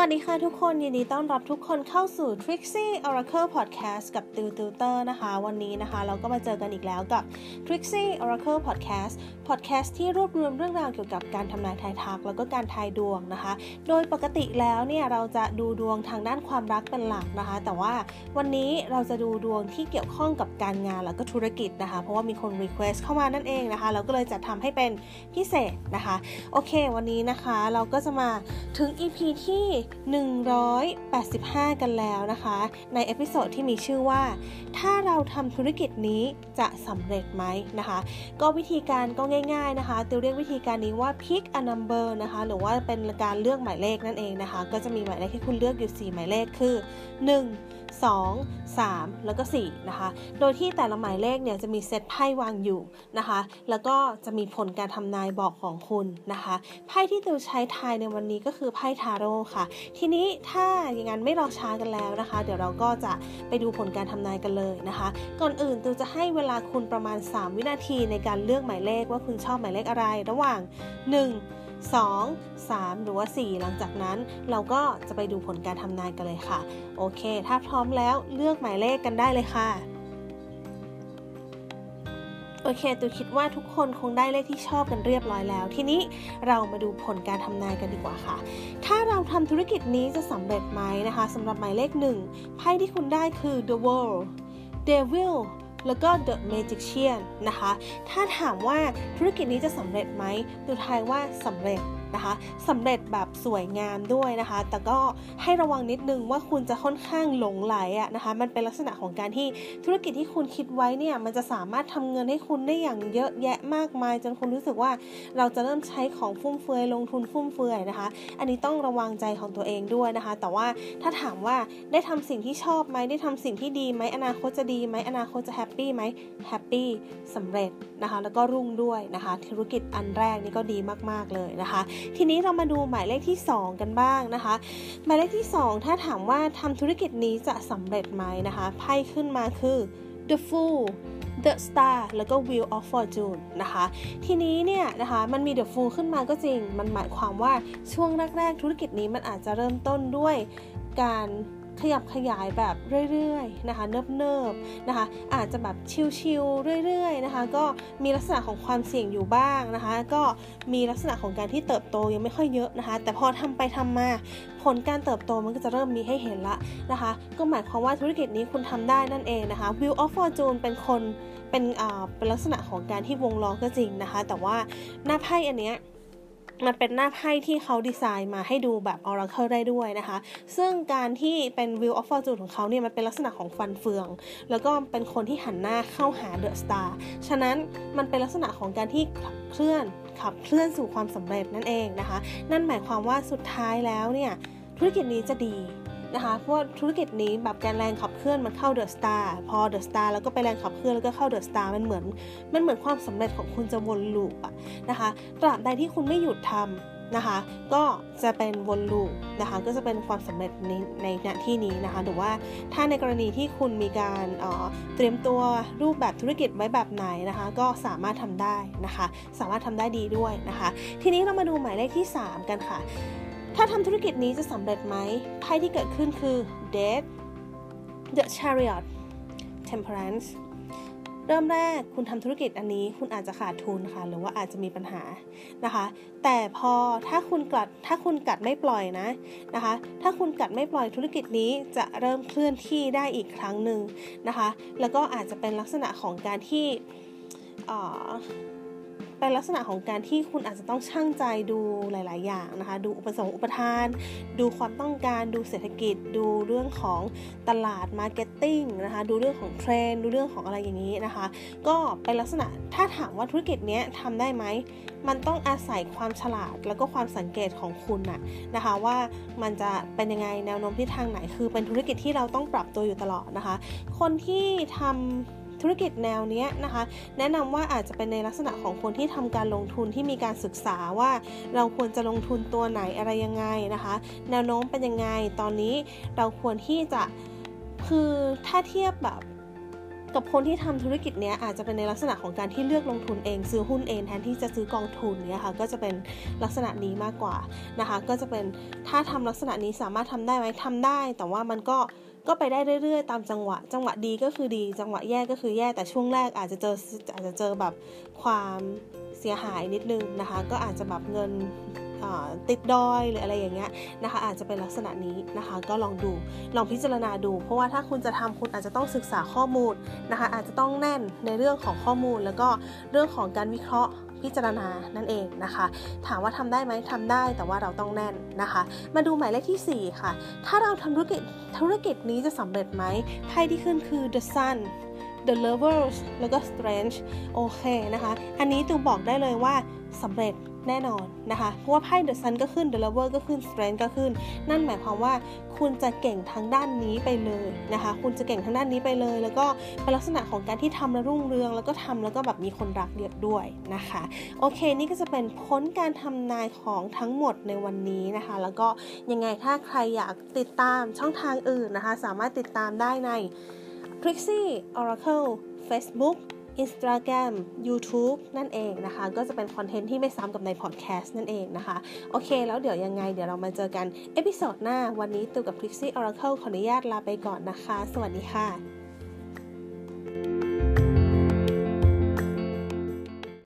วัสดีค่ะทุกคนยินดีต้อนรับทุกคนเข้าสู่ Trixie Oracle Podcast กับติวติวเตอร์นะคะ วันนี้นะคะ เราก็มาเจอกันอีกแล้วกับ Trixie Oracle Podcast Podcast ที่รวบรวมเรื่องราวเกี่ยวกับการทำนายทายทัก แล้วก็การทายดวงนะคะ โดยปกติแล้วเนี่ยเราจะดูดวงทางด้านความรักเป็นหลักนะคะ แต่ว่าวันนี้เราจะดูดวงที่เกี่ยวข้องกับการงานแล้วก็ธุรกิจนะคะ เพราะว่ามีคน Request เข้ามานั่นเองนะคะ เราก็เลยจัดทำให้เป็นพิเศษนะคะ โอเค วันนี้นะคะ เราก็จะมาถึง EP ที่185 กันแล้วนะคะ ใน episode ที่มีชื่อว่า ถ้าเราทำธุรกิจนี้จะสำเร็จไหมนะคะ ก็วิธีการก็ง่าย ๆนะคะติวเรียกวิธีการนี้ว่า pick a number นะคะ หรือว่าเป็นการเลือกหมายเลขนั่นเองนะคะ ก็จะมีหมายเลขที่คุณเลือกอยู่ 4 หมายเลขคือ 1 2 3 แล้วก็4นะคะ โดยที่แต่ละหมายเลขเนี่ยจะมีเซตไพ่วางอยู่นะคะ แล้วก็จะมีผลการทำนายบอกของคุณนะคะ ไพ่ที่ติวใช้ทายในวันนี้ก็คือไพ่ทาโร่ค่ะ ทีนี้ถ้าอย่างนั้นไม่รอช้ากันแล้วนะคะ เดี๋ยวเราก็จะไปดูผลการทำนายกันเลยนะคะ ก่อนอื่นติวจะให้เวลาคุณประมาณ 3 วินาทีในการเลือกหมายเลขว่าคุณชอบหมายเลขอะไรระหว่าง 1 2 3 หรือว่า 4 หลังจากนั้นเราก็จะไปดูผลการทำนายกันเลยค่ะ โอเค ถ้าพร้อมแล้วเลือกหมายเลขกันได้เลยค่ะ โอเคตูคิดว่าทุกคนคงได้เลขที่ชอบกันเรียบร้อยแล้ว ทีนี้เรามาดูผลการทำนายกันดีกว่าค่ะ ถ้าเราทำธุรกิจนี้จะสำเร็จไหมนะคะสำหรับหมายเลขหนึ่งไพ่ที่คุณได้คือ the world devil แล้วก็ The Magician นะคะ ถ้าถามว่าธุรกิจนี้จะสำเร็จไหมดูทายว่าสำเร็จ นะคะสำเร็จแบบสวยงามด้วยนะคะ แต่ก็ให้ระวังนิดนึงว่าคุณจะค่อนข้างหลงไหลอะนะคะ มันเป็นลักษณะของการที่ธุรกิจที่คุณคิดไว้เนี่ยมันจะสามารถทำเงินให้คุณได้อย่างเยอะแยะมากมาย จนคุณรู้สึกว่าเราจะเริ่มใช้ของฟุ่มเฟือยลงทุนฟุ่มเฟือยนะคะ อันนี้ต้องระวังใจของตัวเองด้วยนะคะ แต่ว่าถ้าถามว่าได้ทำสิ่งที่ชอบไหมได้ทำสิ่งที่ดีไหมอนาคตจะดีไหมอนาคตจะแฮปปี้ไหมแฮปปี้สำเร็จนะคะ แล้วก็รุ่งด้วยนะคะ ธุรกิจอันแรกนี่ก็ดีมากๆเลยนะคะทีนี้เรามาดูหมายเลขที่ 2 กันบ้างนะคะ หมายเลขที่ 2 ถ้าถามว่าทำธุรกิจนี้จะสำเร็จไหมนะคะไพ่ขึ้นมาคือ the fool the star แล้วก็ wheel of fortune นะคะ ทีนี้เนี่ยนะคะมันมี the fool ขึ้นมาก็จริง มันหมายความว่าช่วงแรก ๆ ธุรกิจนี้มันอาจจะเริ่มต้นด้วยการ ขยับขยายแบบเรื่อยๆนะคะเนิบๆนะคะอาจจะแบบชิลๆเรื่อยๆนะคะก็มีลักษณะของความเสี่ยงอยู่บ้างนะคะก็มีลักษณะของการที่เติบโตยังไม่ค่อยเยอะนะคะแต่พอทำไปทำมาผลการเติบโตมันก็จะเริ่มมีให้เห็นละนะคะก็หมายความว่าธุรกิจนี้คุณทำได้นั่นเองนะคะ Wheel of Fortune เป็นคนเป็นอ่าเป็นลักษณะของการที่วงล้อก็จริงนะคะ แต่ว่าหน้าไพ่อันเนี้ย มันเป็นหน้าไพ่ที่เขาดีไซน์มาให้ดูแบบ Oracle ได้ด้วยนะคะ ซึ่งการที่เป็น Wheel of Fortune ของเขาเนี่ยมันเป็นลักษณะของฟันเฟือง แล้วก็เป็นคนที่หันหน้าเข้าหา The Star ฉะนั้นมันเป็นลักษณะของการที่ขับเคลื่อนขับเคลื่อนสู่ความสำเร็จนั่นเองนะคะ นั่นหมายความว่าสุดท้ายแล้วเนี่ยธุรกิจนี้จะดี นะคะ เพราะว่าธุรกิจนี้แบบการแรงขับเคลื่อนมันเข้า The Star พอ The Star แล้วก็ไปแรงขับเคลื่อนแล้วก็เข้า The Star มันเหมือนมันเหมือนความสำเร็จของคุณจะวน loop อะนะคะตราบใดที่คุณไม่หยุดทำนะคะก็จะเป็นวนลูปนะคะก็จะเป็นความสำเร็จในในณที่นี้นะคะหรือว่าถ้าในกรณีที่คุณมีการเตรียมตัวรูปแบบธุรกิจไว้แบบไหนนะคะก็สามารถทำได้นะคะ สามารถทำได้ดีด้วยนะคะ ทีนี้เรามาดูหมายเลขที่ 3 กันค่ะ ถ้าทำธุรกิจนี้จะสำเร็จไหมไพ่ที่เกิดขึ้นคือ Death The Chariot Temperance เริ่มแรกคุณทำธุรกิจอันนี้คุณอาจจะขาดทุนค่ะ หรือว่าอาจจะมีปัญหานะคะ แต่พอถ้าคุณกัดถ้าคุณกัดไม่ปล่อยนะนะคะ ถ้าคุณกัดไม่ปล่อยธุรกิจนี้จะเริ่มเคลื่อนที่ได้อีกครั้งหนึ่งนะคะ แล้วก็อาจจะเป็นลักษณะของการที่ เป็นลักษณะของการที่คุณอาจจะต้องชั่งใจดูหลาย ๆ อย่างนะคะ ดูอุปสงค์อุปทาน ดูความต้องการ ดูเศรษฐกิจ ดูเรื่องของตลาด marketing นะคะ ดูเรื่องของเทรนดูเรื่องของอะไรอย่างนี้นะคะ ก็เป็นลักษณะถ้าถามว่าธุรกิจนี้ทำได้ไหม มันต้องอาศัยความฉลาดแล้วก็ความสังเกตของคุณนะนะคะว่ามันจะเป็นยังไงแนวโน้มที่ทางไหน คือเป็นธุรกิจที่เราต้องปรับตัวอยู่ตลอดนะคะ คนที่ทำ ธุรกิจแนวนี้นะคะ แนะนำว่าอาจจะเป็นในลักษณะของคนที่ทำการลงทุนที่มีการศึกษาว่า เราควรจะลงทุนตัวไหนอะไรยังไงนะคะ แนวโน้มเป็นยังไงตอนนี้เราควรที่จะคือถ้าเทียบแบบกับคนที่ทำธุรกิจเนี้ยอาจจะเป็นในลักษณะของการที่เลือกลงทุนเองซื้อหุ้นเองแทนที่จะซื้อกองทุนเนี้ยค่ะก็จะเป็นลักษณะนี้มากกว่านะคะ ก็จะเป็นถ้าทำลักษณะนี้สามารถทำได้ไหมทำได้ แต่ว่ามันก็ ก็ไปได้เรื่อยๆ ตามจังหวะ จังหวะดีก็คือดี จังหวะแย่ก็คือแย่ แต่ช่วงแรกอาจจะเจออาจจะเจอแบบความเสียหายนิดนึงนะคะ ก็อาจจะแบบเงินติดดอยหรืออะไรอย่างเงี้ยนะคะ อาจจะเป็นลักษณะนี้นะคะ ก็ลองดูลองพิจารณาดู เพราะว่าถ้าคุณจะทำคุณอาจจะต้องศึกษาข้อมูลนะคะ อาจจะต้องแน่นในเรื่องของข้อมูล แล้วก็เรื่องของการวิเคราะห์ พิจารณานั่นเองนะคะ ถามว่าทำได้ไหมทำได้แต่ว่าเราต้องแน่นนะคะ มาดูหมายเลขที่ 4 ค่ะ ถ้าเราทำธุรกิจธุรกิจนี้จะสำเร็จไหมไพ่ที่ขึ้นคือ the sun the lovers แล้วก็ strange โอเคนะคะ อันนี้ตูบอกได้เลยว่าสำเร็จ แน่นอนนะคะ เพราะว่าไพ่ The Sun ก็ขึ้น The Lover ก็ขึ้น Strength ก็ขึ้น นั่นหมายความว่าคุณจะเก่งทางด้านนี้ไปเลยนะคะ คุณจะเก่งทางด้านนี้ไปเลย แล้วก็เป็นลักษณะของการที่ทำแล้วรุ่งเรือง แล้วก็ทำแล้วก็แบบมีคนรักเยอะด้วยนะคะ โอเค นี่ก็จะเป็นพ้นการทำนายของทั้งหมดในวันนี้นะคะ แล้วก็ยังไงถ้าใครอยากติดตามช่องทางอื่นนะคะ สามารถติดตามได้ใน Trixie Oracle Facebook Instagram YouTube นั่นเองนะคะ ก็จะเป็นคอนเทนต์ที่ไม่ซ้ำกับในพอดแคสต์นั่นเองนะคะ โอเค แล้วเดี๋ยวยังไง เดี๋ยวเรามาเจอกัน episode หน้าวันนี้ตูกับ Trixie Oracle ขออนุญาตลาไปก่อนนะคะ สวัสดีค่ะ